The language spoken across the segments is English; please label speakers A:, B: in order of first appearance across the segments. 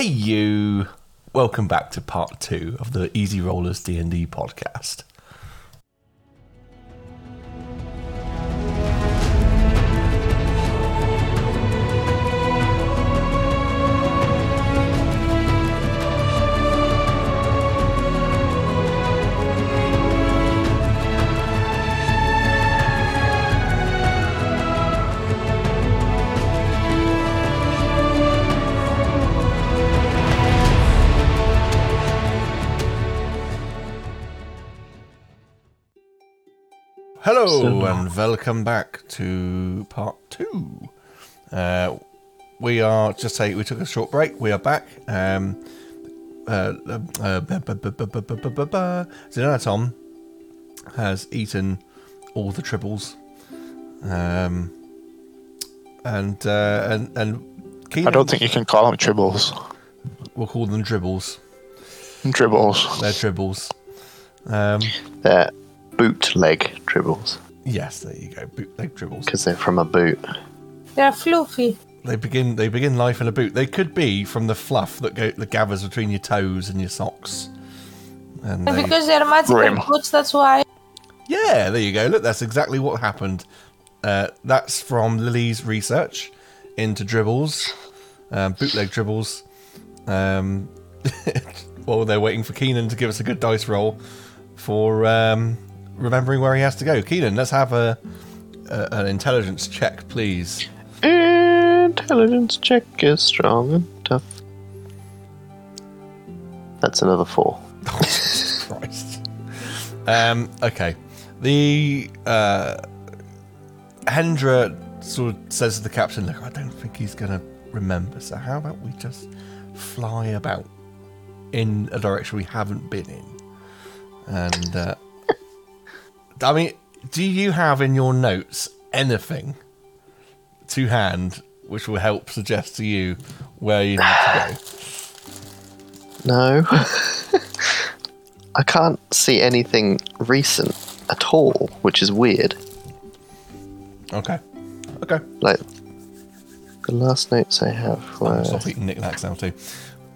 A: Hey you! Welcome back to part two of the Easy Rollers D and D podcast. Hello and welcome back to part two. Uh, we are just say we took a short break. We are back. Um, uh, uh, Zenana Tom has eaten all the tribbles, um, and uh, and and Keenan,
B: I don't think you can call them tribbles.
A: we'll call them dribbles.
B: Dribbles.
A: They're tribbles. Um,
B: They're bootleg dribbles.
A: yes, there you go. Bootleg dribbles.
B: because they're from a boot.
C: They're fluffy.
A: They begin. They begin life in a boot. They could be from the fluff that go that gathers between your toes and your socks. And
C: And
A: they,
C: because they're magical
B: Grim.
C: boots, that's why.
A: yeah, there you go. Look, that's exactly what happened. Uh, that's from Lily's research into dribbles, um, bootleg dribbles. Um, while they're waiting for Keenan to give us a good dice roll for um, remembering where he has to go. Keenan, let's have a, a an intelligence check, please.
B: Intelligence check is strong and tough. That's another four.
A: Jesus Christ. Um, okay. The uh, Hendra sort of says to the captain, "Look, I don't think he's going to remember. So how about we just fly about in a direction we haven't been in?" And uh, I mean, do you have in your notes anything to hand which will help suggest to you where you need to go?
B: No. I can't see anything recent at all, which is weird.
A: Okay. Okay.
B: Like, the last notes I have were
A: stop eating knickknacks now too.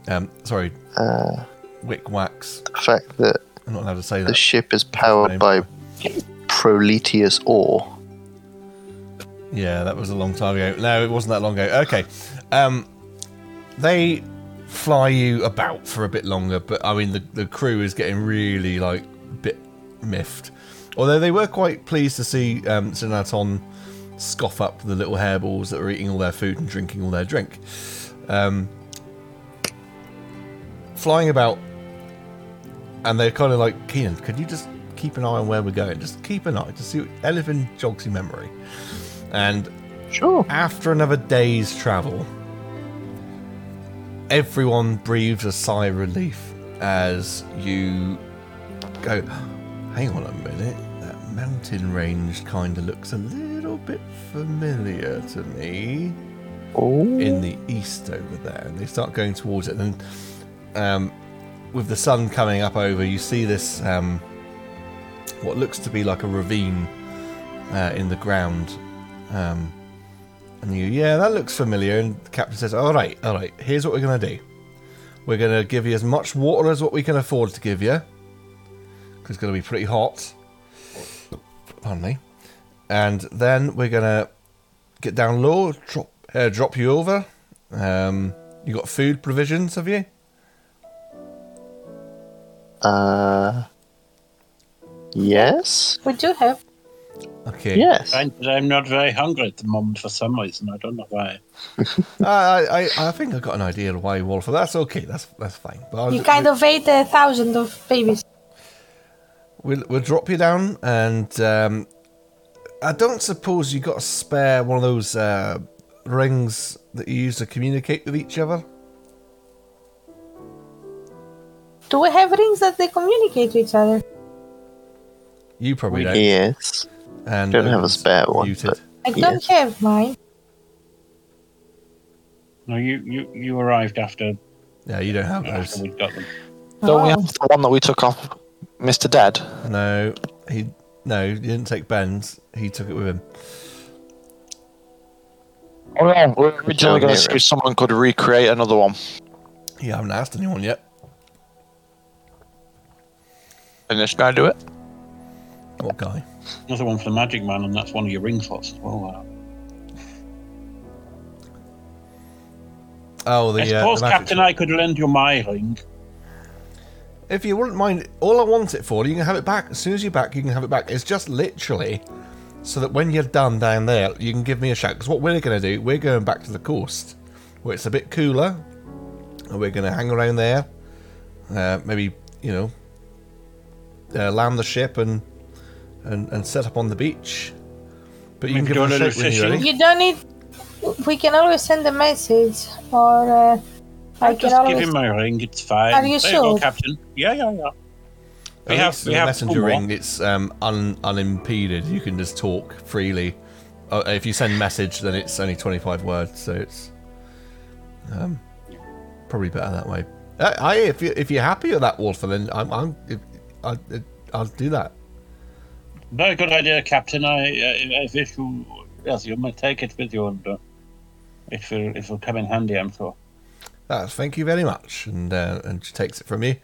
A: Um, sorry,
B: uh,
A: wick wax.
B: the fact that
A: I'm not allowed to say
B: the
A: that.
B: ship is powered by Proleteus ore.
A: yeah, that was a long time ago. No, it wasn't that long ago. Okay, um, they fly you about for a bit longer, but I mean the the crew is getting really like bit miffed. Although they were quite pleased to see um, scoff up the little hairballs that were eating all their food and drinking all their drink. Um, flying about, and they're kind of like, Keenan, could you just keep an eye on where we're going? Just keep an eye to see what Elephant jogs your memory. And
B: Sure.
A: after another day's travel, everyone breathes a sigh of relief as you go, hang on a minute, that mountain range kind of looks a little bit familiar to me
B: Oh,
A: in the east over there. And they start going towards it. And um, with the sun coming up over, you see this, um, what looks to be like a ravine uh, in the ground. Um, and you, yeah, that looks familiar. And the captain says, all right, all right, here's what we're going to do. We're going to give you as much water as what we can afford to give you. Because it's going to be pretty hot. Pardon me. And then we're going to get down low, drop, uh, drop you over. Um, you got food provisions, have you?
B: uh, yes,
C: We do have.
A: Okay.
B: yes.
D: I'm, I'm not very hungry at the moment for some reason. I don't know why.
A: I, I, I think I got an idea of why you Wolf. That's okay. That's that's fine. But
C: You kind of ate a thousand of babies.
A: We'll, we'll drop you down, and um, I don't suppose you got a spare one of those uh, rings that you use to communicate with each other.
C: Do we have rings that they communicate to each other?
A: You probably don't.
B: Yes.
A: And
B: Don't have a spare one,
A: Muted.
B: but-
C: I don't
B: Yes.
C: have mine.
D: No, you, you, you arrived after,
A: Yeah, you don't have
D: after
A: those.
D: we'd got them.
B: Don't we
C: Oh.
B: have the one that we took off Mr. Dead?
A: No, he no, he didn't take Ben's. He took it with him.
B: Oh, yeah. We were originally going to see if someone could recreate another one.
A: You haven't asked anyone yet.
E: And this guy do it?
A: What guy?
D: Another one for the magic man, and that's one of your ring slots as well. Uh,
A: Oh, the,
D: I
A: uh, the
D: Captain. I could lend you my ring.
A: If you wouldn't mind, all I want it for, you can have it back. As soon as you're back, you can have it back. It's just literally so that when you're done down there, you can give me a shout. Because what we're going to do, we're going back to the coast where it's a bit cooler. And we're going to hang around there. Uh, maybe, you know, uh, land the ship and, and and set up on the beach. But you
D: Maybe
A: can give us a shout when you're ready.
C: You don't need. We can always send a message, or uh, I
D: I'll
C: can
D: just give him my ring. It's fine.
C: Are you
D: there you go,
C: sure?
D: Captain. Yeah, yeah, yeah. We
A: At
D: have,
A: least
D: we
A: the
D: have
A: messenger
D: two more.
A: ring. It's um, un, unimpeded. You can just talk freely. Uh, if you send message, then it's only twenty five words, so it's um, probably better that way. I, I if you if you're happy with that, Wolfer, then I'm, I'm if, I, I'll do that.
D: Very good idea, Captain. I, I, I you, yes, you may take it with you, and uh, it will, it will come in handy, I'm sure.
A: Uh, thank you very much, and uh, and she takes it from you,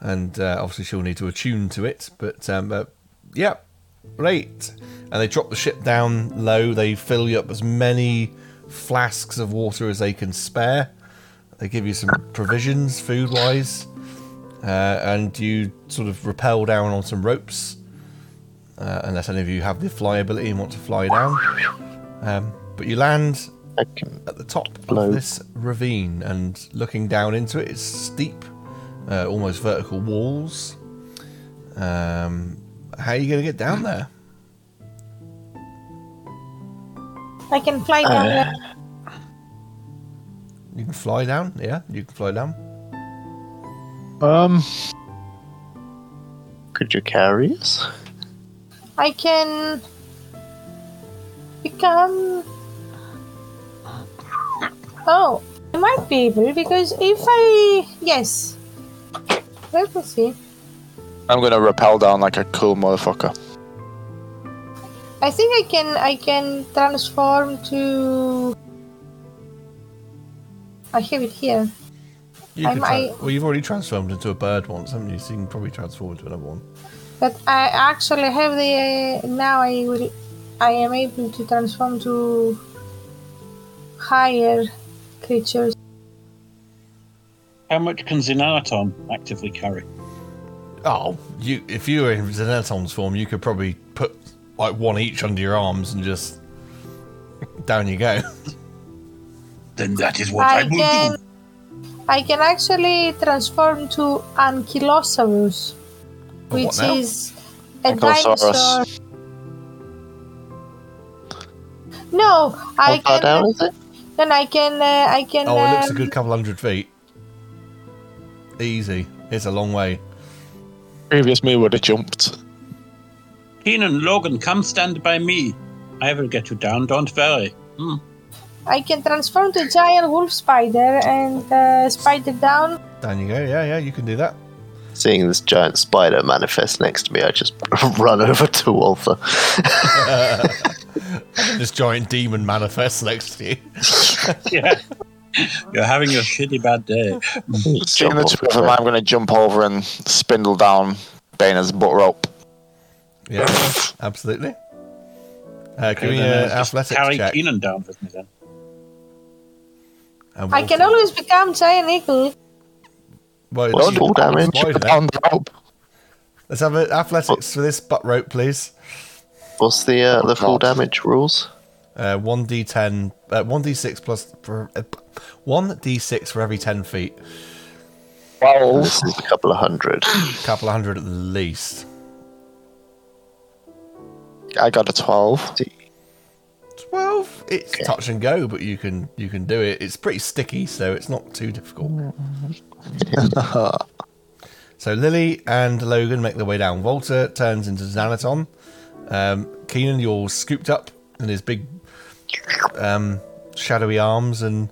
A: and uh, obviously she'll need to attune to it, but um, uh, yeah, great. And they drop the ship down low. They fill you up as many flasks of water as they can spare. They give you some provisions, food wise, uh, and you sort of rappel down on some ropes, uh, unless any of you have the fly ability and want to fly down. Um, but you land at the top
B: Float.
A: of this ravine and looking down into it it's steep uh, almost vertical walls um, how are you going to get down there
C: I can fly down
B: Uh,
C: there.
A: you can fly down yeah you can fly down
E: Um,
B: could you carry us?
C: I can become. Oh, I might be able because if I yes, let me see.
E: I'm gonna rappel down like a cool motherfucker.
C: I think I can I can transform to. I have it here.
A: you
C: I'm-
A: tra-
C: I-
A: well you've already transformed into a bird once haven't you so you can probably transform into another one
C: But I actually have the uh, now I will I am able to transform to higher creatures.
D: How much can Xenanaton actively carry?
A: oh you if you were in Xenaton's form you could probably put like one each under your arms and just down you go
D: Then that is what I,
C: I
D: will
C: can
D: do.
C: I can actually transform to Ankylosaurus,
A: what
C: which
A: now?
C: is a
E: Ankylosaurus.
C: dinosaur. No, I can.
B: down is it?
C: Then I can. Uh, I can.
A: Oh, it looks a
C: um,
A: good couple hundred feet. Easy. It's a long way.
E: Previous me would have jumped.
D: Keenan, Logan, come stand by me. I will get you down, don't worry. Hmm.
C: I can transform to giant wolf spider and uh, spider down.
A: Down you go. Yeah, yeah, you can do that.
B: Seeing this giant spider manifest next to me, I just run over to Walther.
A: this giant demon manifests next to you.
D: Yeah. You're having a shitty bad day.
E: Seeing the two of them. I'm gonna jump over and spindle down Dana's butt rope.
A: Yeah, absolutely. Uh, give
D: Okay,
A: me
D: then
A: an
D: I'll
A: athletics
D: carry
A: check.
D: Keenan down with me then.
C: I can always become giant eagle.
A: Well,
B: What's
A: you-
B: full damage?
A: Spider.
E: Down the rope.
A: Let's have an athletics for this butt rope, please.
B: What's the uh, the full
E: God.
B: damage rules?
A: Uh, one d10, uh, one d6 plus for uh, one d6 for every ten feet.
E: Well,
B: This is a couple of hundred.
A: A couple of hundred at least.
E: I got a 12.
A: Twelve. It's
B: Okay.
A: touch and go, but you can you can do it. It's pretty sticky, so it's not too difficult. So Lily and Logan make their way down. Volta turns into Xanaton. Um, Keenan, you're scooped up in his big um, shadowy arms, and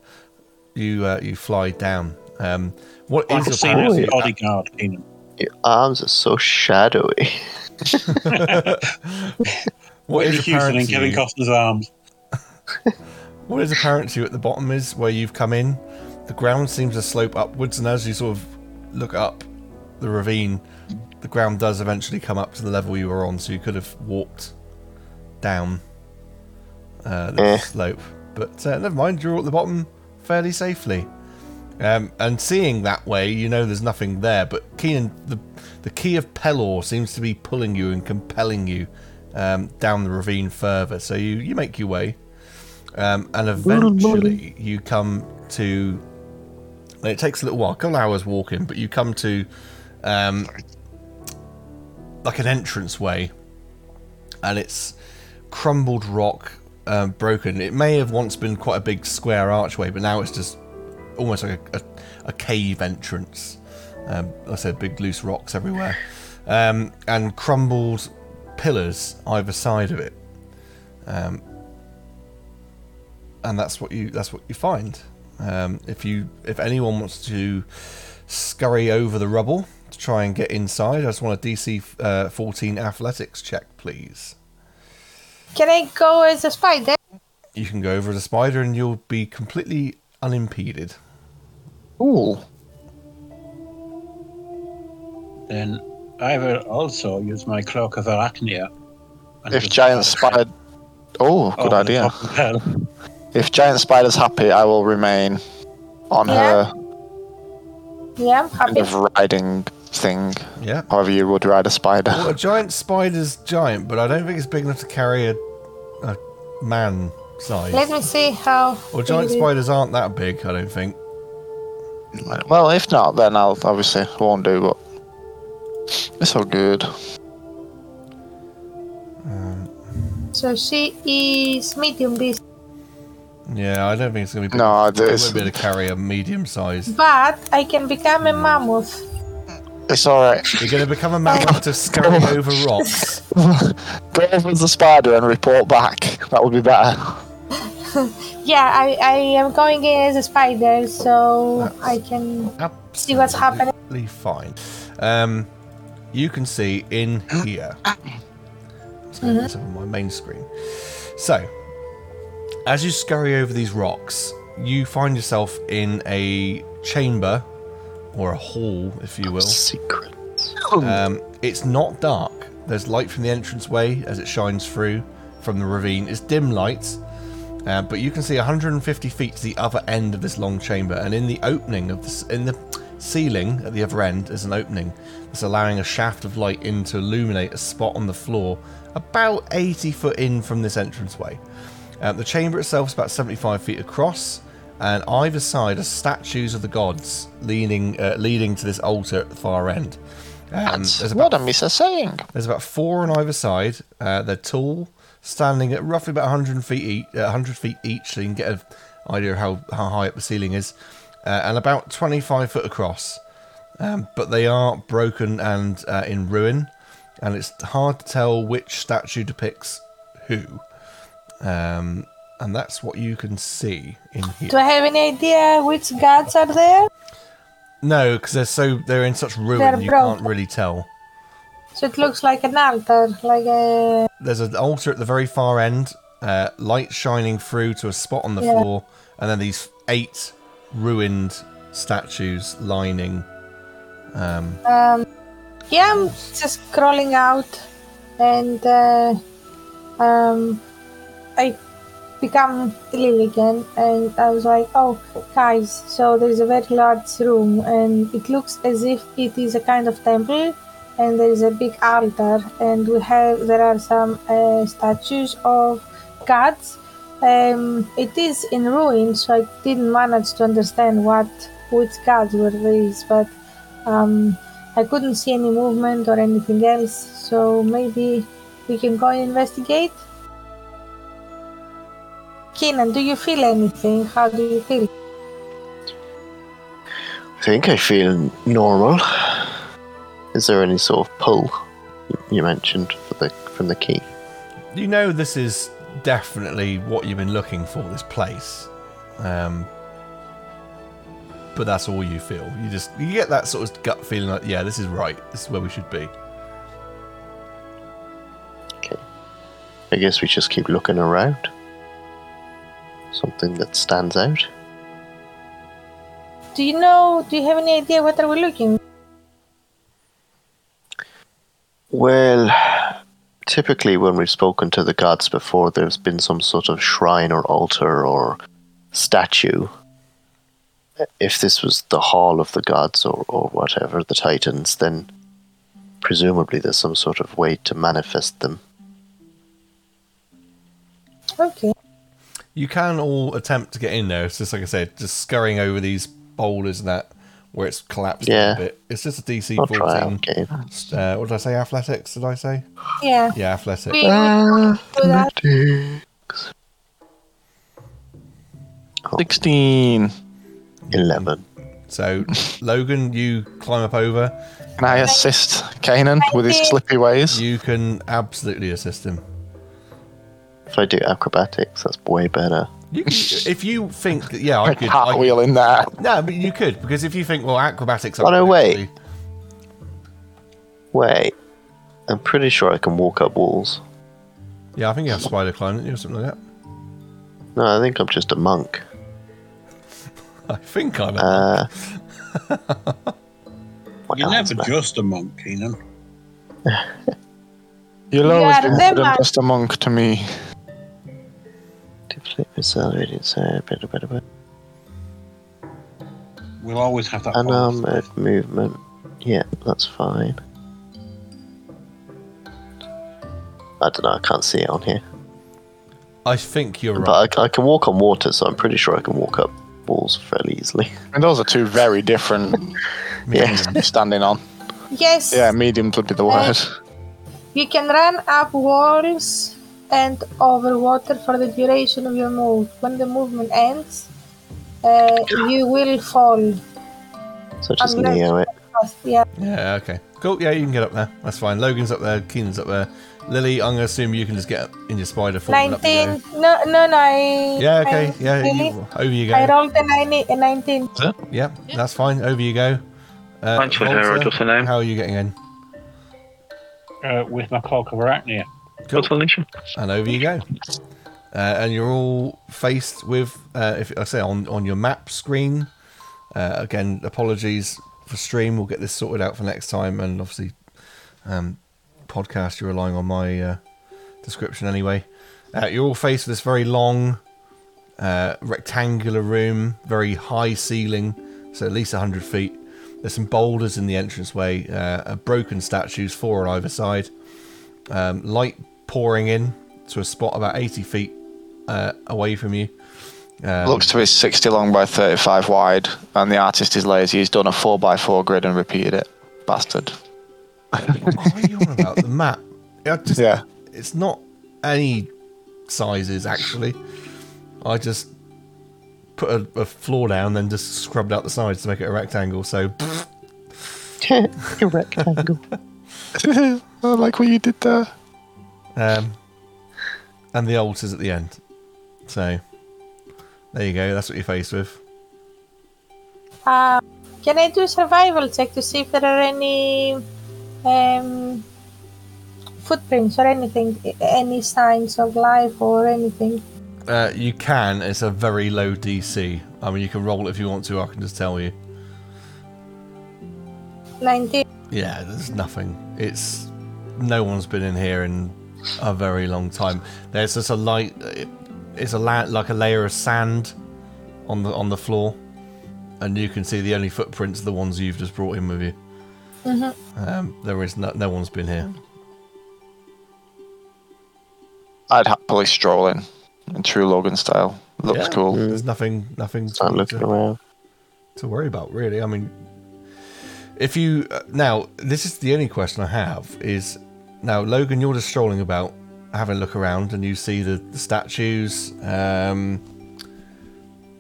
A: you uh, you fly down. Um, what
D: I
A: is
D: can
A: your
D: see as the bodyguard, Keenan.
B: Your arms are so shadowy.
A: What is
D: Whitney Houston
A: apparent
D: in
A: to
D: Kevin? Costner's arms.
A: What is apparent to you at the bottom is where you've come in. the ground seems to slope upwards, and as you sort of look up the ravine, the ground does eventually come up to the level you were on, so you could have walked down uh, the
B: Eh.
A: slope. But uh, never mind, you're at the bottom fairly safely. Um, and seeing that way, you know there's nothing there. But Keenan, the the key of Pelor seems to be pulling you and compelling you um, down the ravine further. So you you make your way, um, and eventually you come to. and It takes a little while, a couple hours walking, but you come to um, like an entrance way, and it's crumbled rock, um, broken. It may have once been quite a big square archway, but now it's just almost like a, a, a cave entrance. Um, like I said, big loose rocks everywhere, um, and crumbled pillars either side of it. Um, and that's what you that's what you find. Um, if you if anyone wants to scurry over the rubble to try and get inside, I just want a DC uh, 14 athletics check, please.
C: Can I go as a spider?
A: You can go over as a spider and you'll be completely unimpeded.
B: Ooh.
D: Then I will also use my cloak of arachnida.
E: If giant spider. Oh, good
D: Oh,
E: idea.
D: Fucking hell.
E: If giant spider's happy, I will remain on
C: Yeah.
E: her
C: Yeah, I'm
E: kind
C: happy.
E: of riding thing.
A: Yeah.
E: However, you would ride a spider.
A: Well, a giant spider's giant, but I don't think it's big enough to carry a, a man size.
C: Let me see how.
A: Well, giant
C: big it is.
A: spiders aren't that big, I don't think.
E: Well, if not, then I'll obviously won't do. But it's all good.
C: So she is medium beast,
A: Yeah, I don't think it's going to be big.
E: No,
A: enough-
E: it
A: it
E: is-
A: won't be able to carry a medium sized.
C: but I can become a mammoth.
E: It's all right.
A: You're going to become a mammoth to scurry over rocks.
E: Go over as a spider and report back. That would be better.
C: Yeah, I, I am going in as a spider, so I can see what's happening.
A: Absolutely fine. Um, you can see in here. Let's go this on my main screen. So, as you scurry over these rocks, you find yourself in a chamber or a hall, if you will.
B: Secret.
A: Um, it's not dark. There's light from the entranceway as it shines through from the ravine. It's dim light, uh, but you can see 150 feet to the other end of this long chamber. And in the opening of this, in the ceiling at the other end, is an opening that's allowing a shaft of light in to illuminate a spot on the floor about 80 foot in from this entranceway. Um, the chamber itself is about 75 feet across, and either side are statues of the gods leaning, uh, leading to this altar at the far end. Um,
E: That's
A: there's
E: what
A: about
E: am I saying?
A: there's about four on either side. Uh, they're tall, standing at roughly about 100 feet each, uh, 100 feet each, so you can get an idea of how, how high up the ceiling is, uh, and about 25 foot across. Um, but they are broken and uh, in ruin, and it's hard to tell which statue depicts who. Um, and that's what you can see in here.
C: Do I have any idea which gods are there?
A: No, because they're so they're in such ruin,
C: They're
A: you
C: broken.
A: can't really tell.
C: So it looks like an altar, like a.
A: there's an altar at the very far end, uh, light shining through to a spot on the
C: Yeah.
A: floor, and then these eight ruined statues lining. Um,
C: Um, yeah, I'm just crawling out, and uh, um, I become Lily again, and I was like, "Oh, guys, so there's a very large room, and it looks as if it is a kind of temple, and there is a big altar, and we have there are some uh, statues of gods. Um, it is in ruins, so I didn't manage to understand what which gods were these, but." Um, I couldn't see any movement or anything else, so maybe we can go and investigate. Keenan, do you feel anything? How do you feel?
B: I think I feel normal. Is there any sort of pull you- you mentioned for the from the key?
A: you know this is definitely what you've been looking for. This place, um, but that's all you feel. You just you get that sort of gut feeling like, yeah, this is right. This is where we should be. Okay.
B: I guess we just keep looking around. Something that stands out.
C: do you know? Do you have any idea what are we looking?
B: Well, typically when we've spoken to the gods before, there's been some sort of shrine or altar or statue. If this was the hall of the gods or, or whatever, the titans, then presumably there's some sort of way to manifest them.
C: Okay.
A: You can all attempt to get in there. It's just like I said, just scurrying over these boulders and that where it's collapsed
B: Yeah.
A: a bit. It's just a DC
B: I'll
A: 14. Uh, what did I say? Athletics? Did I say?
C: Yeah.
A: Yeah, athletics.
C: We, we can
E: 16.
B: 11.
A: So, Logan, you climb up over.
E: Can I assist Keenan with his
C: Nineteen.
E: slippy ways?
A: You can absolutely assist him.
B: If I do acrobatics, that's way better.
A: You can, if you think that, yeah, I could. I,
E: Cartwheel in there.
A: no, but you could because if you think, well, acrobatics. I
B: Oh, no,
A: could
B: wait. Wait. I'm pretty sure I can walk up walls.
A: Yeah, I think you have spider climbing or something like that.
B: No, I think I'm just a monk.
A: I think I'm.
B: Uh, what
D: You're
B: else,
D: never
B: man?
D: just a monk, Keenan.
E: You'll
C: You
E: always
C: are
E: be more than just a monk to me.
B: Deflate accelerated, so better, better, better.
D: We'll always have that.
B: Unarmored movement. Yeah, that's fine. I don't know, I can't see it on here.
A: I think you're right.
B: But I, I can walk on water, so I'm pretty sure I can walk up walls fairly easily.
E: And those are two very different
B: Yes.
E: you're standing on.
C: Yes.
E: Yeah, mediums would be the word.
C: Uh, you can run up walls and over water for the duration of your move. When the movement ends, uh, you will fall.
B: So just
C: Unless-
B: Neo it.
C: fast. Yeah.
A: Yeah, okay. Cool. Yeah, you can get up there. That's fine. Logan's up there. Keenan's up there. Lily, I'm going to assume you can just get up in your spider form. and up you
C: 19.
A: go.
C: No, no, no. I,
A: Yeah, okay.
C: I,
A: Yeah,
C: really?
A: you, over you
C: I rolled a, 90, a 19.
A: Yeah, that's fine. Over you go. Uh,
F: Thanks for the
A: Volta,
F: just a name.
A: How are you getting in?
D: Uh, with my cloak of arachnida.
A: Cool.
F: What's?
A: And over you go. Uh, and you're all faced with, uh, if I say on on your map screen. Uh, again, apologies for stream. We'll get this sorted out for next time. And obviously, um, podcast. You're relying on my uh, description anyway. Uh, you're all faced with this very long, uh, rectangular room, very high ceiling, so at least 100 feet. There's some boulders in the entranceway, uh, broken statues, four on either side. Um, light pouring in to a spot about 80 feet uh, away from you. Um,
E: Looks to be 60 long by 35 wide, and the artist is lazy. He's done a 4x4 grid and repeated it. Bastard.
A: what are you on about? The map? Yeah, just,
E: Yeah.
A: It's not any sizes, actually. I just put a, a floor down, then just scrubbed out the sides to make it a rectangle. So,
B: a rectangle.
E: I like what you did there.
A: Um, and the altars at the end. So, there you go. That's what you're faced with.
C: Uh, can I do a survival check to see if there are any um, footprints or anything, any signs of life or anything?
A: Uh, you can. It's a very low DC. I mean, you can roll it if you want to. I can just tell you.
C: 19.
A: Yeah, there's nothing. It's no one's been in here in a very long time. There's just a light. it- It's a la- like a layer of sand on the on the floor, and you can see the only footprints are the ones you've just brought in with you. Um, there is no no one's been here.
E: I'd happily stroll in, in true Logan style. Looks
A: Yeah,
E: cool.
A: There's nothing nothing
B: Start
A: to,
B: looking
A: to,
B: around.
A: to worry about really. I mean, if you uh, now this is the only question I have is now Logan, you're just strolling about, having a look around, and you see the, the statues. Um,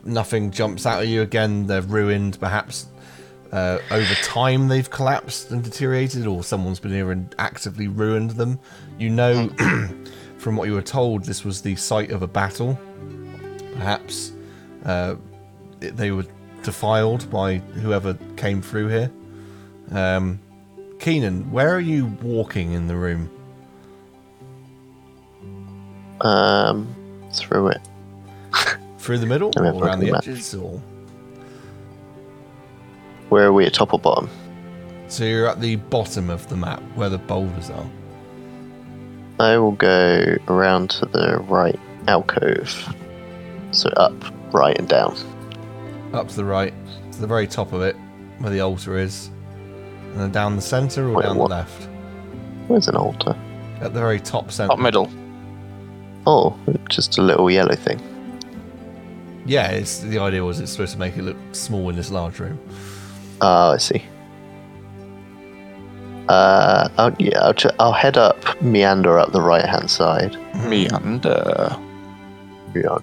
A: nothing jumps out at you again. They're ruined, perhaps. Uh, over time, they've collapsed and deteriorated, or someone's been here and actively ruined them. You know, from what you were told, this was the site of a battle. Perhaps uh, it- they were defiled by whoever came through here. Um, Keenan, where are you walking in the room?
B: Um, through it.
A: Through the middle, or around the edges, or
B: Where are we at top or bottom?
A: So you're at the bottom of the map where the boulders are.
B: I will go around to the right alcove. So up, right, and down.
A: Up to the right, to the very top of it, where the altar is. And then down the centre or
B: Wait,
A: down
B: what?
A: the left?
B: Where's an altar?
A: At the very top centre.
E: Top middle.
B: Oh, just a little yellow thing.
A: Yeah, it's the idea was it's supposed to make it look small in this large room.
B: Ah, I see. Uh, I'll, yeah, I'll, ch- I'll head up, meander up the right hand side.
E: Meander.
B: Yeah.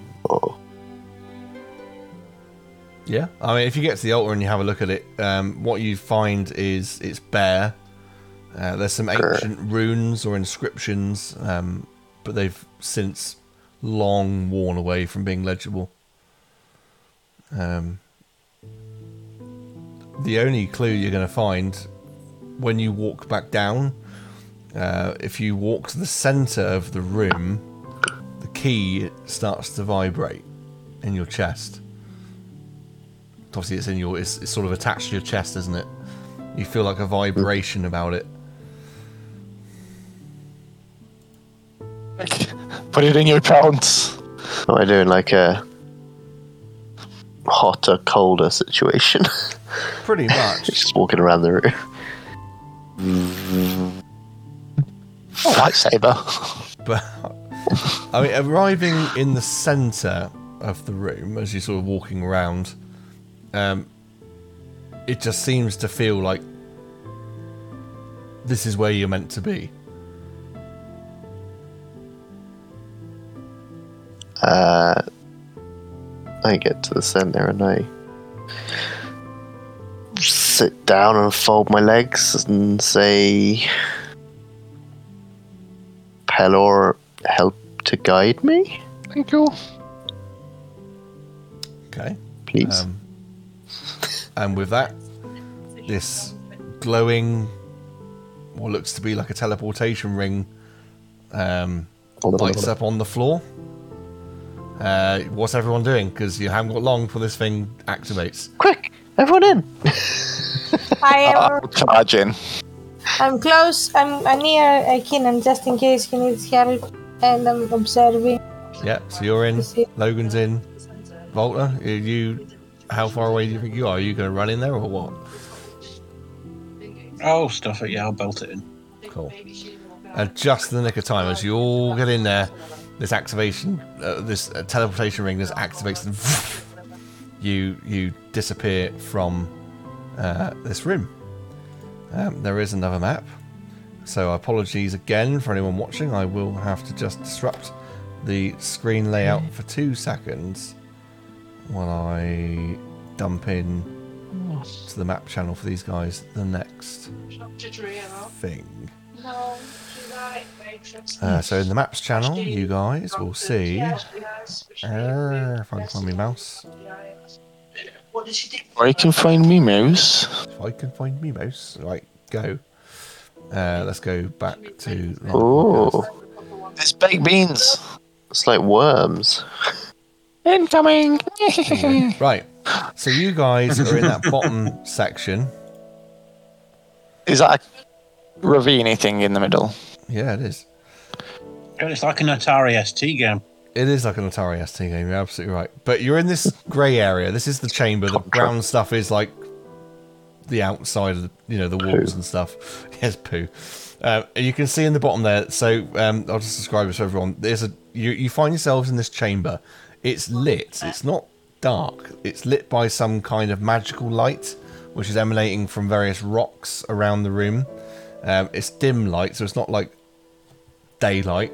A: Yeah, I mean, if you get to the altar and you have a look at it, um, what you find is it's bare. Uh, there's some ancient runes or inscriptions, um, but they've since long worn away from being legible. Um, the only clue you're going to find when you walk back down, uh, if you walk to the center of the room, the key starts to vibrate in your chest obviously it's in your it's, it's sort of attached to your chest isn't it you feel like a vibration about it
E: Put it in your pants.
B: am I doing like a hotter, colder situation?
A: pretty much
B: just walking around the room.
E: Oh, lightsaber.
A: but i mean arriving in the center of the room as you're sort of walking around um it just seems to feel like this is where you're meant to be
B: Uh, I get to the center and I sit down and fold my legs and say, Pelor, help to guide me,
E: Thank you.
A: okay
B: please.
A: Um, and with that, this glowing, what looks to be like a teleportation ring, um, lights up on the floor. Uh, what's everyone doing? Because you haven't got long before this thing activates.
B: Quick, everyone in!
C: I am.
E: I'll charge in.
C: I'm close. I'm, I'm near Keenan just in case he needs help, and I'm observing.
A: Yeah, so you're in. Logan's in. Volta, are you? How far away do you think you are? Are you going to run in there or what?
D: Oh, stuff it. Yeah, I'll belt it in.
A: Cool. And just in the nick of time, as you all get in there, this activation, uh, this uh, teleportation ring, just activates, and you you disappear from uh, this room. Um, there is another map, so apologies again for anyone watching. I will have to just disrupt the screen layout for two seconds while I dump in to the map channel for these guys the next thing. Uh, so in the maps channel, you guys will see. Uh, if I can find my mouse,
E: you can find me, mouse.
A: if I can find me mouse, right, go. Uh, let's go back to.
B: Oh,
E: It's baked beans.
B: it's like worms.
E: Incoming.
A: Right, so you guys are in that bottom section.
E: Is that a ravine thing in the middle?
A: Yeah, it is.
D: God, It's like an Atari ST game.
A: It is like an Atari ST game. You're absolutely right. But you're in this grey area. This is the chamber. The brown stuff is like the outside of the, you know, the walls and stuff. Yes, poo. Uh, you can see in the bottom there. So um, I'll just describe it to everyone. There's a you, you find yourselves in this chamber. It's lit. It's not dark. It's lit by some kind of magical light, which is emanating from various rocks around the room. Um, it's dim light, so it's not like daylight.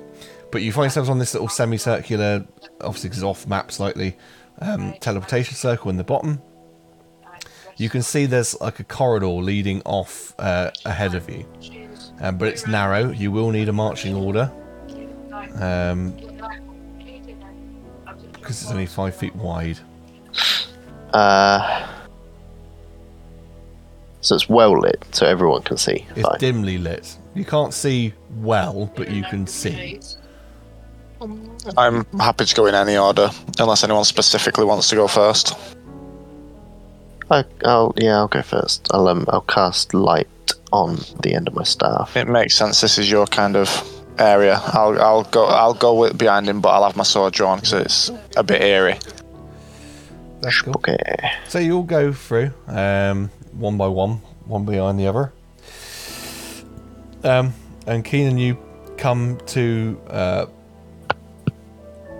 A: But you find yourselves on this little semicircular, obviously because it's off map slightly, um, teleportation circle in the bottom. You can see there's like a corridor leading off uh, ahead of you, um, but it's narrow. You will need a marching order um, because it's only five feet wide.
B: Uh, so it's well lit, so everyone can see.
A: It's
B: Fine.
A: dimly lit. You can't see well, but you can see.
E: I'm happy to go in any order, unless anyone specifically wants to go first.
B: I, I'll yeah, I'll go first. I'll um, I'll cast light on the end of my staff.
E: It makes sense. This is your kind of area. I'll I'll go I'll go with behind him, but I'll have my sword drawn because it's a bit eerie.
A: That's cool.
B: Okay.
A: So you all go through, um, one by one, one behind the other. Um, and Keenan, you come to uh,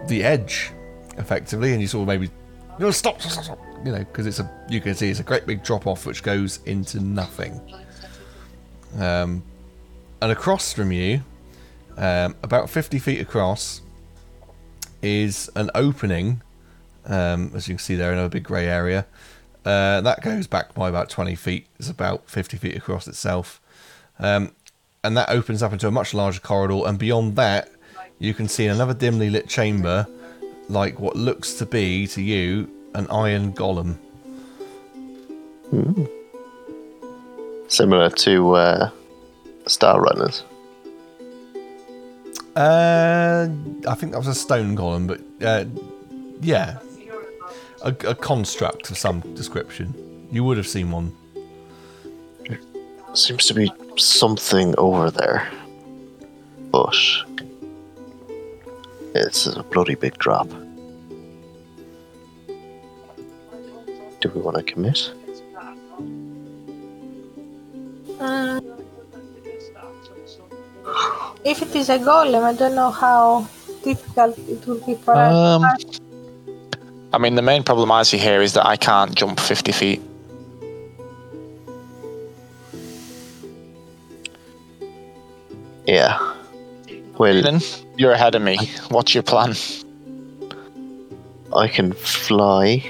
A: the edge, effectively, and you sort of maybe, no, stop, stop, stop, stop, you know, because it's a, you can see it's a great big drop off which goes into nothing. Um, and across from you, um, about 50 feet across, is an opening um, as you can see there in a big grey area. Uh, that goes back by about 20 feet. It's about 50 feet across itself. Um, and that opens up into a much larger corridor. And beyond that, you can see another dimly lit chamber, like what looks to be, to you, an iron golem.
B: Similar to uh, Star Runners.
A: Uh, I think that was a stone golem, but uh, yeah, a, a construct of some description. You would have seen one.
B: Seems to be something over there. But it's a bloody big drop. Do we want to commit?
C: Is a golem, I don't know how difficult it will be for
E: Um,
C: us.
E: I mean, the main problem I see here is that I can't jump 50 feet.
B: Yeah. Well,
E: Aiden, you're ahead of me. What's your plan?
B: I can fly.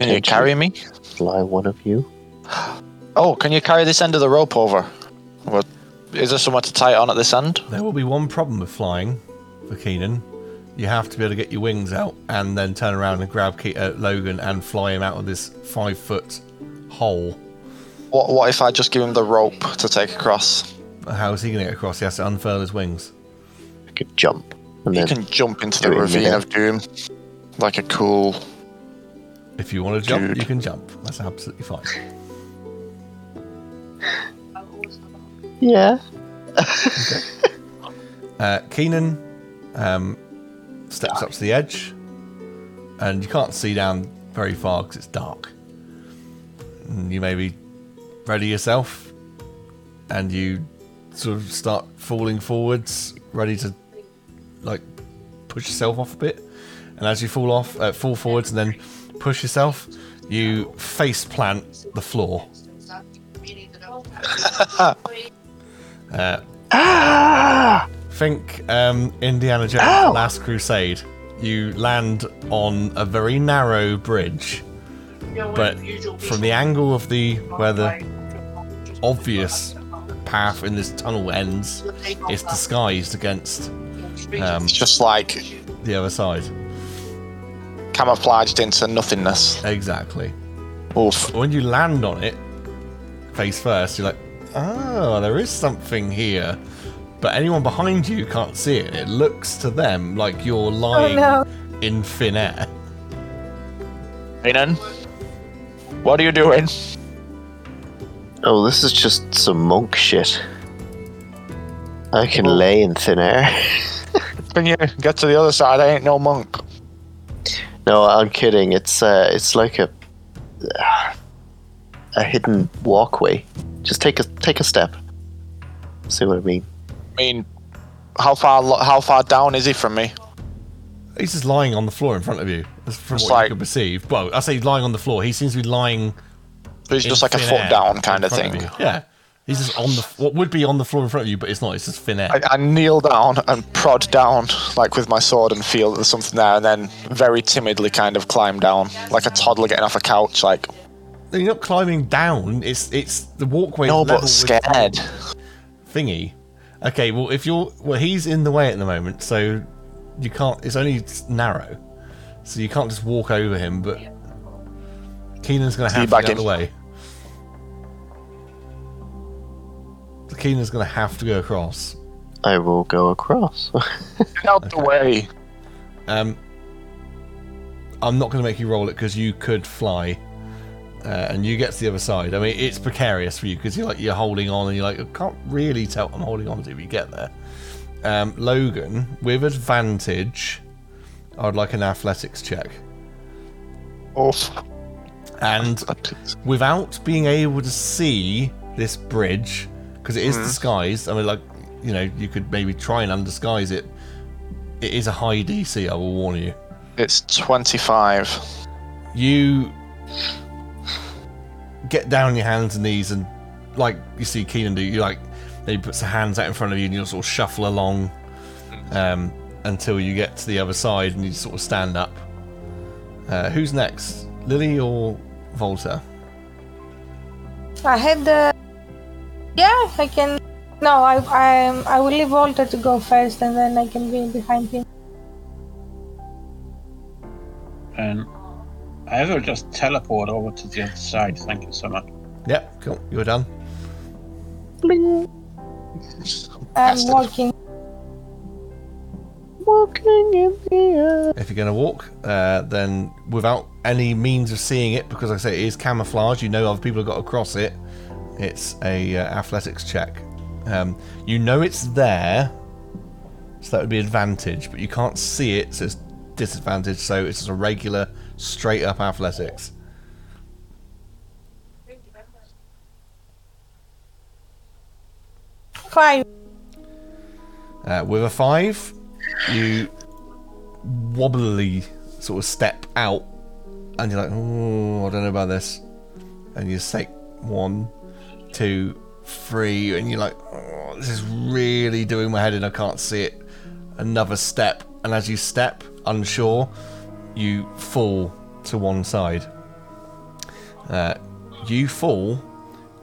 E: Can you carry me?
B: Fly one of you.
E: Oh, can you carry this end of the rope over? What, is there somewhere to tie it on at this end?
A: There will be one problem with flying for Keenan. You have to be able to get your wings out and then turn around and grab Ke- uh, Logan and fly him out of this five foot hole.
E: What, what if I just give him the rope to take across?
A: How is he going to get across? He has to unfurl his wings.
B: I could jump. And
E: You
B: then
E: can jump into the
B: do in
E: ravine of doom like a cool.
A: If you want to jump,
E: Dude.
A: you can jump. That's absolutely fine.
B: Yeah.
A: Uh, Keenan um, steps up to the edge, and you can't see down very far because it's dark. And you maybe ready yourself, and you sort of start falling forwards, ready to like push yourself off a bit. And as you fall off, uh, fall forwards, and then push yourself, you face plant the floor. Uh, think um, Indiana Jones: The Last Crusade. You land on a very narrow bridge, but from the angle of the where the obvious path in this tunnel ends, it's disguised against um,
E: It's just like
A: the other side.
E: camouflaged into nothingness.
A: Exactly.
E: Oof.
A: When you land on it, face first, you're like, oh, there is something here. But anyone behind you can't see it. It looks to them like you're
C: Oh
A: lying
C: no.
A: in thin air.
E: Aiden, what are you doing?
B: Oh, this is just some monk shit. I can
E: Oh.
B: lay in thin air.
E: Can you get to the other side? I ain't no monk.
B: no, I'm kidding. It's uh, it's like a a hidden walkway. Just take a take a step. See what I mean?
E: I mean, how far lo- how far down is he from me?
A: He's just lying on the floor in front of you, as from
E: It's
A: what
E: like-
A: you can perceive. Well, I say he's lying on the floor. He seems to be lying.
E: He's
A: in
E: just like a
A: thin
E: foot
A: air
E: down
A: in
E: kind of
A: front
E: thing.
A: you. Yeah, he's just on the what would be on the floor in front of you, but it's not. It's just thin air.
E: I, I kneel down and prod down, like with my sword, and feel that there's something there, and then very timidly kind of climb down, like a toddler getting off a couch. Like,
A: You're not climbing down. It's it's the walkway.
E: no, but scared.
A: thingy. Okay, well if you're well, he's in the way at the moment, so you can't. It's only narrow, so you can't just walk over him. But Keenan's going to have to
E: Teabag
A: get out
E: him.
A: the way. So Keenan's going to have to go across.
B: I will go across.
E: Get out the way.
A: Um, I'm not going to make you roll it because you could fly. Uh, and you get to the other side. I mean, it's precarious for you because you're like you're holding on, and you're like, I can't really tell what I'm holding on to if you get there. Um, Logan, with advantage, I'd like an athletics check,
E: Oof.
A: and without being able to see this bridge because it is disguised. I mean, like you know, you could maybe try and undisguise it. It is a high DC. I will warn you.
E: It's 25.
A: you get down on your hands and knees and like you see Keenan do you like he puts the hands out in front of you and you sort of shuffle along um, until you get to the other side and you sort of stand up uh, who's next Lily or Volta
C: I had the. Yeah, I can. No, I I I will leave Volta to go first, and then I can be behind him.
D: And I will just teleport over to the other side. Thank you so much.
A: yep cool you're done
C: I'm walking.
B: Walking in the air.
A: if you're going to walk uh, then without any means of seeing it because like I say it is camouflage you know other people have got across it it's a uh, athletics check um, you know it's there so that would be advantage but you can't see it so it's disadvantage so it's just a regular straight up athletics
C: Five.
A: Uh, with a five, you wobbly sort of step out, and you're like, oh, I don't know about this. And you take one, two, three, and you're like, oh, this is really doing my head in. I can't see it. Another step, and as you step, unsure, you fall to one side. Uh, you fall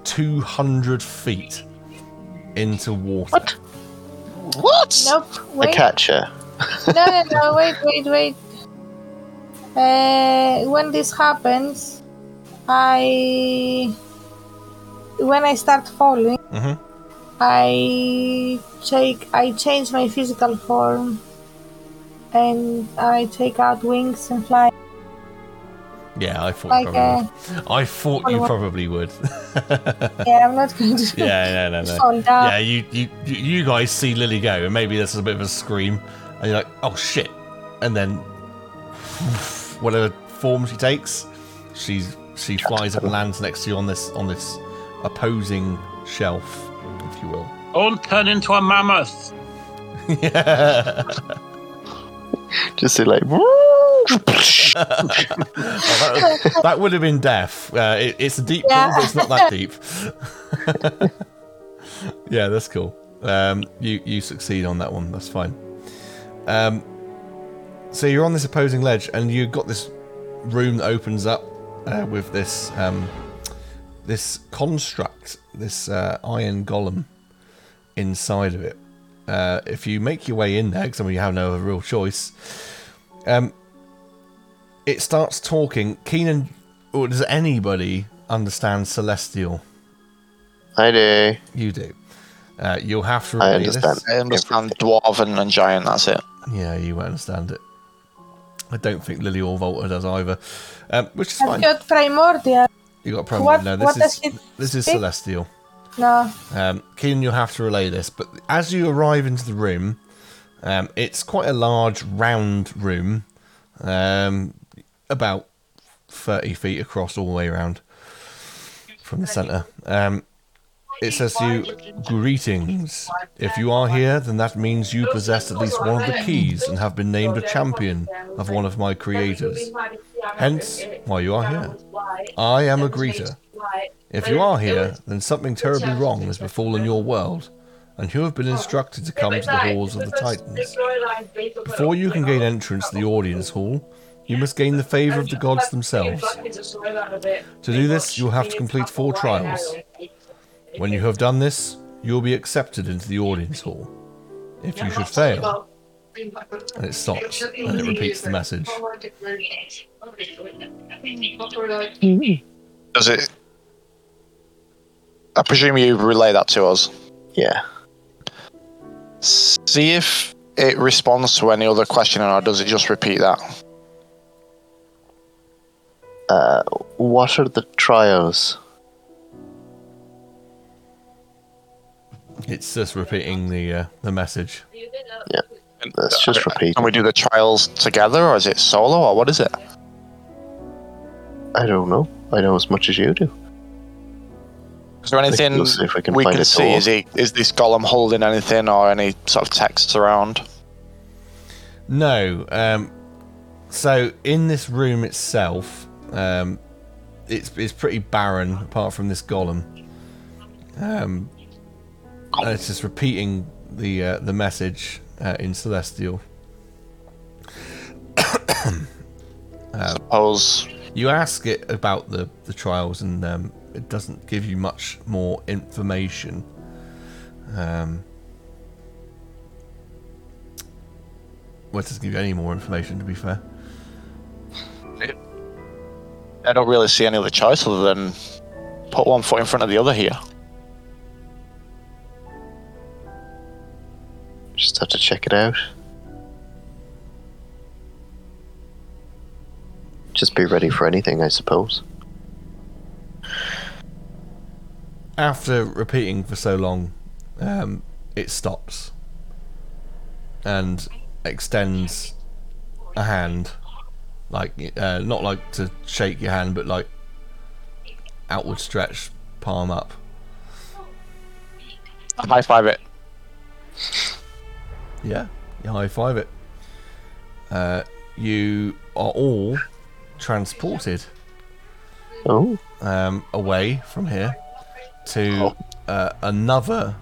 A: 200 feet into water.
B: What? What?
C: Nope.
B: I
C: Wait.
B: catch her.
C: no, no, no. Wait, wait, wait. Uh, when this happens, I. When I start falling,
A: Mhm.
C: I take. I change my physical form, and I take out wings and fly.
A: Yeah, I thought
C: Like, uh,
A: you probably would. I thought you probably would.
C: Yeah, I'm not going to.
A: yeah, no, no, no.
C: fall down.
A: Yeah, you, you you you guys see Lily go, and maybe this is a bit of a scream, and you're like, oh shit, and then whatever form she takes, she's she flies up and lands next to you on this on this opposing shelf, if you will.
D: Don't turn into a mammoth.
A: yeah.
B: Just say like.
A: Oh, that, that would have been death. Uh, it, it's a deep
C: Yeah.
A: pool, but it's not that deep. yeah, that's cool. Um, you you succeed on that one. That's fine. Um, so you're on this opposing ledge, and you've got this room that opens up uh, with this um, this construct, this uh, iron golem inside of it. Uh, if you make your way in there, because I mean you have no real choice, um, it starts talking. Keenan, or does anybody understand Celestial?
B: I do.
A: You do. Uh, you'll have to
B: I
A: relay this.
B: understand.
E: I understand dwarven and giant, that's it.
A: Yeah, you won't understand it. I don't think Lily or Volta does either, um, which is
C: I've
A: fine.
C: got primordial.
A: You got a problem?
C: What-
A: no,
C: what
A: this
C: does
A: is
C: it
A: this is? Celestial.
C: No.
A: Um, Keenan, you'll have to relay this, but as you arrive into the room, um, it's quite a large, round room, um, about 30 feet across all the way around from the centre. Um, it says to you, Greetings. If you are here, then that means you possess at least one of the keys and have been named a champion of one of my creators. Hence, why you are here. I am a greeter. If you are here, then something terribly wrong has befallen your world, and you have been instructed to come to the halls of the Titans. Before you can gain entrance to the audience hall, you must gain the favour of the gods themselves.
F: To
A: do this, you'll have to complete four trials. When you have done this, you will be accepted into the audience hall. If you should fail, and it stops, and it repeats the message. Mm-hmm.
E: Does it? I presume you relay that to us.
B: Yeah.
E: See if it responds to any other question, or does it just repeat that?
B: Uh, what are the trials?
A: It's just repeating the uh, the message.
B: Let's just repeat.
E: Can we do the trials together, or is it solo, or what is it?
B: I don't know. I know as much as you do.
E: Is there anything
B: Let's see if we can
E: we
B: find
E: can see? Is he is this golem holding anything or any sort of texts around?
A: No. Um, so in this room itself, um, it's it's pretty barren apart from this golem. Um, and it's just repeating the uh, the message uh, in celestial.
E: Suppose
A: You ask it about the the trials, and um, it doesn't give you much more information. Um, well, it doesn't give you any more information, to be fair.
E: I don't really see any other choice other than put one foot in front of the other here.
B: Just have to check it out. Just be ready for anything, I suppose.
A: After repeating for so long, um, it stops and extends a hand, like uh, not like to shake your hand, but like outward stretch, palm up.
E: High five it.
A: Yeah, you high five it. Uh, you are all transported
B: Oh,
A: um, away from here to uh, another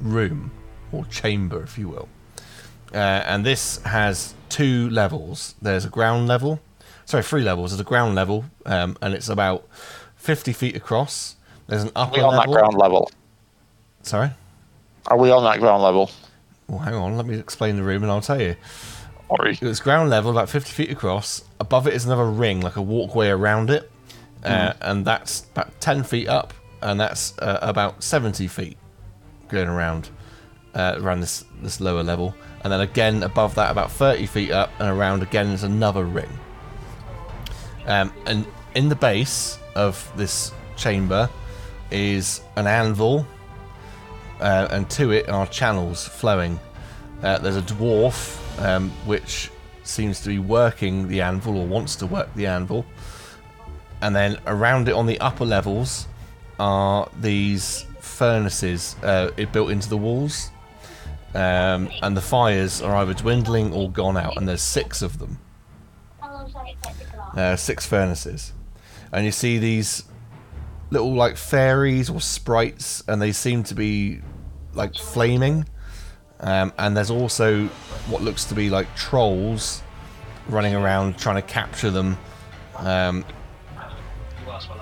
A: room or chamber, if you will. Uh, and this has two levels. There's a ground level, sorry, three levels. There's a ground level, um, and it's about 50 feet across. There's an
E: Are
A: upper
E: we on that ground level?
A: Sorry.
E: Are we on that ground level?
A: Well, hang on. Let me explain the room, and I'll tell you.
E: Sorry.
A: It's ground level, about 50 feet across. Above it is another ring, like a walkway around it. Uh, and that's about 10 feet up, and that's uh, about 70 feet going around uh, around this, this lower level. And then again, above that, about 30 feet up, and around again is another ring. Um, and in the base of this chamber is an anvil, uh, and to it are channels flowing. Uh, there's a dwarf um, which seems to be working the anvil or wants to work the anvil. And then around it on the upper levels are these furnaces uh, built into the walls. Um, and the fires are either dwindling or gone out, and there's six of them. Uh, six furnaces. And you see these little like fairies or sprites, and they seem to be like flaming. Um, and there's also what looks to be like trolls running around trying to capture them. Um,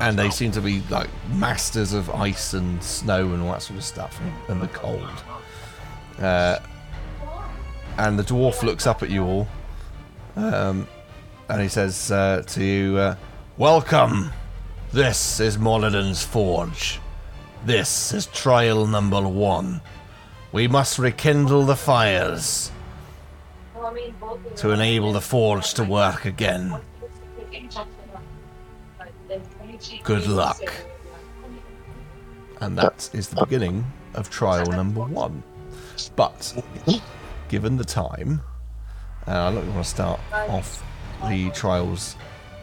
A: and they seem to be like masters of ice and snow and all that sort of stuff and, and the cold. Uh, and the dwarf looks up at you all, um, and he says uh, to you, uh, "Welcome. This is Moradin's forge. This is trial number one. We must rekindle the fires to enable the forge to work again. Good luck." And that is the beginning of trial number one. But given the time, and I don't want to start off the trials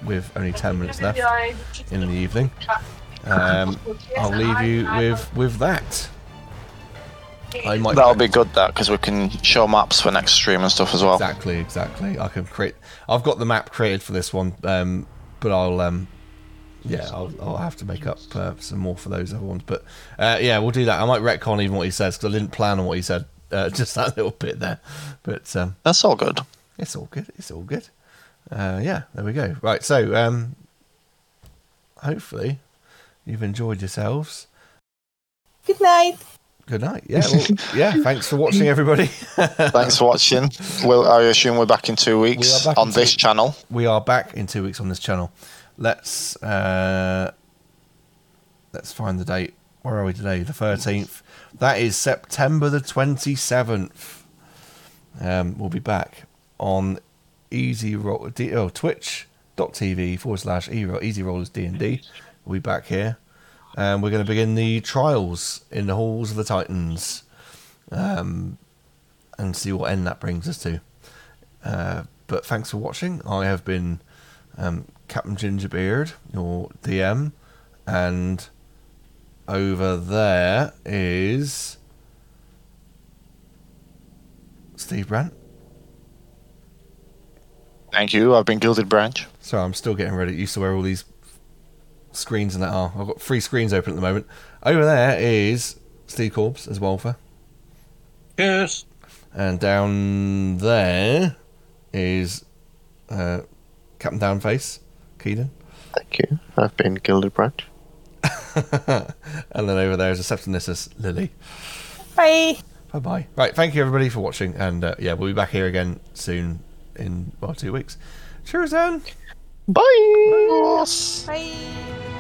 A: with only 10 minutes left in the evening. Um, I'll leave you with with that.
E: That'll be good, that, because we can show maps for next stream and stuff as well.
A: exactly exactly. I can create. I've got the map created for this one, um, but I'll um, yeah, I'll, I'll have to make up uh, some more for those other ones. But uh, yeah, we'll do that. I might retcon even what he says because I didn't plan on what he said. Uh, just that little bit there, but um,
E: That's all good.
A: It's all good. It's all good. Uh, yeah, there we go. Right, so um, hopefully you've enjoyed yourselves.
C: Good night.
A: Good night. Yeah, well, yeah. Thanks for watching, everybody.
E: Thanks for watching. We'll, I assume we're back in two weeks
A: back
E: on
A: in
E: this channel.
A: we are back in two weeks on this channel. Let's uh, let's find the date. Where are we today? The thirteenth. That is September the twenty seventh. Um, we'll be back on Easy Roll. D- oh, Twitch twitch.tv forward slash easy rollers D&D. We'll be back here. And we're going to begin the trials in the halls of the Titans um, and see what end that brings us to. Uh, but thanks for watching. I have been um, Captain Gingerbeard, your DM, and over there is Steve Brandt.
E: Thank you. I've been Gilded Branch.
A: Sorry, I'm still getting ready. Used to where all these screens and that are. I've got three screens open at the moment. Over there is Steve Corbs as Wolfer.
D: Yes.
A: And down there is uh, Captain Downface, Keaton.
B: Thank you. I've been Gilded Branch.
A: and then over there is Septinissus Lily.
C: Bye.
A: Bye bye. Right, thank you everybody for watching, and uh, yeah, we'll be back here again soon in well two weeks. Cheers, then.
B: Bye.
E: Yes.
C: Bye.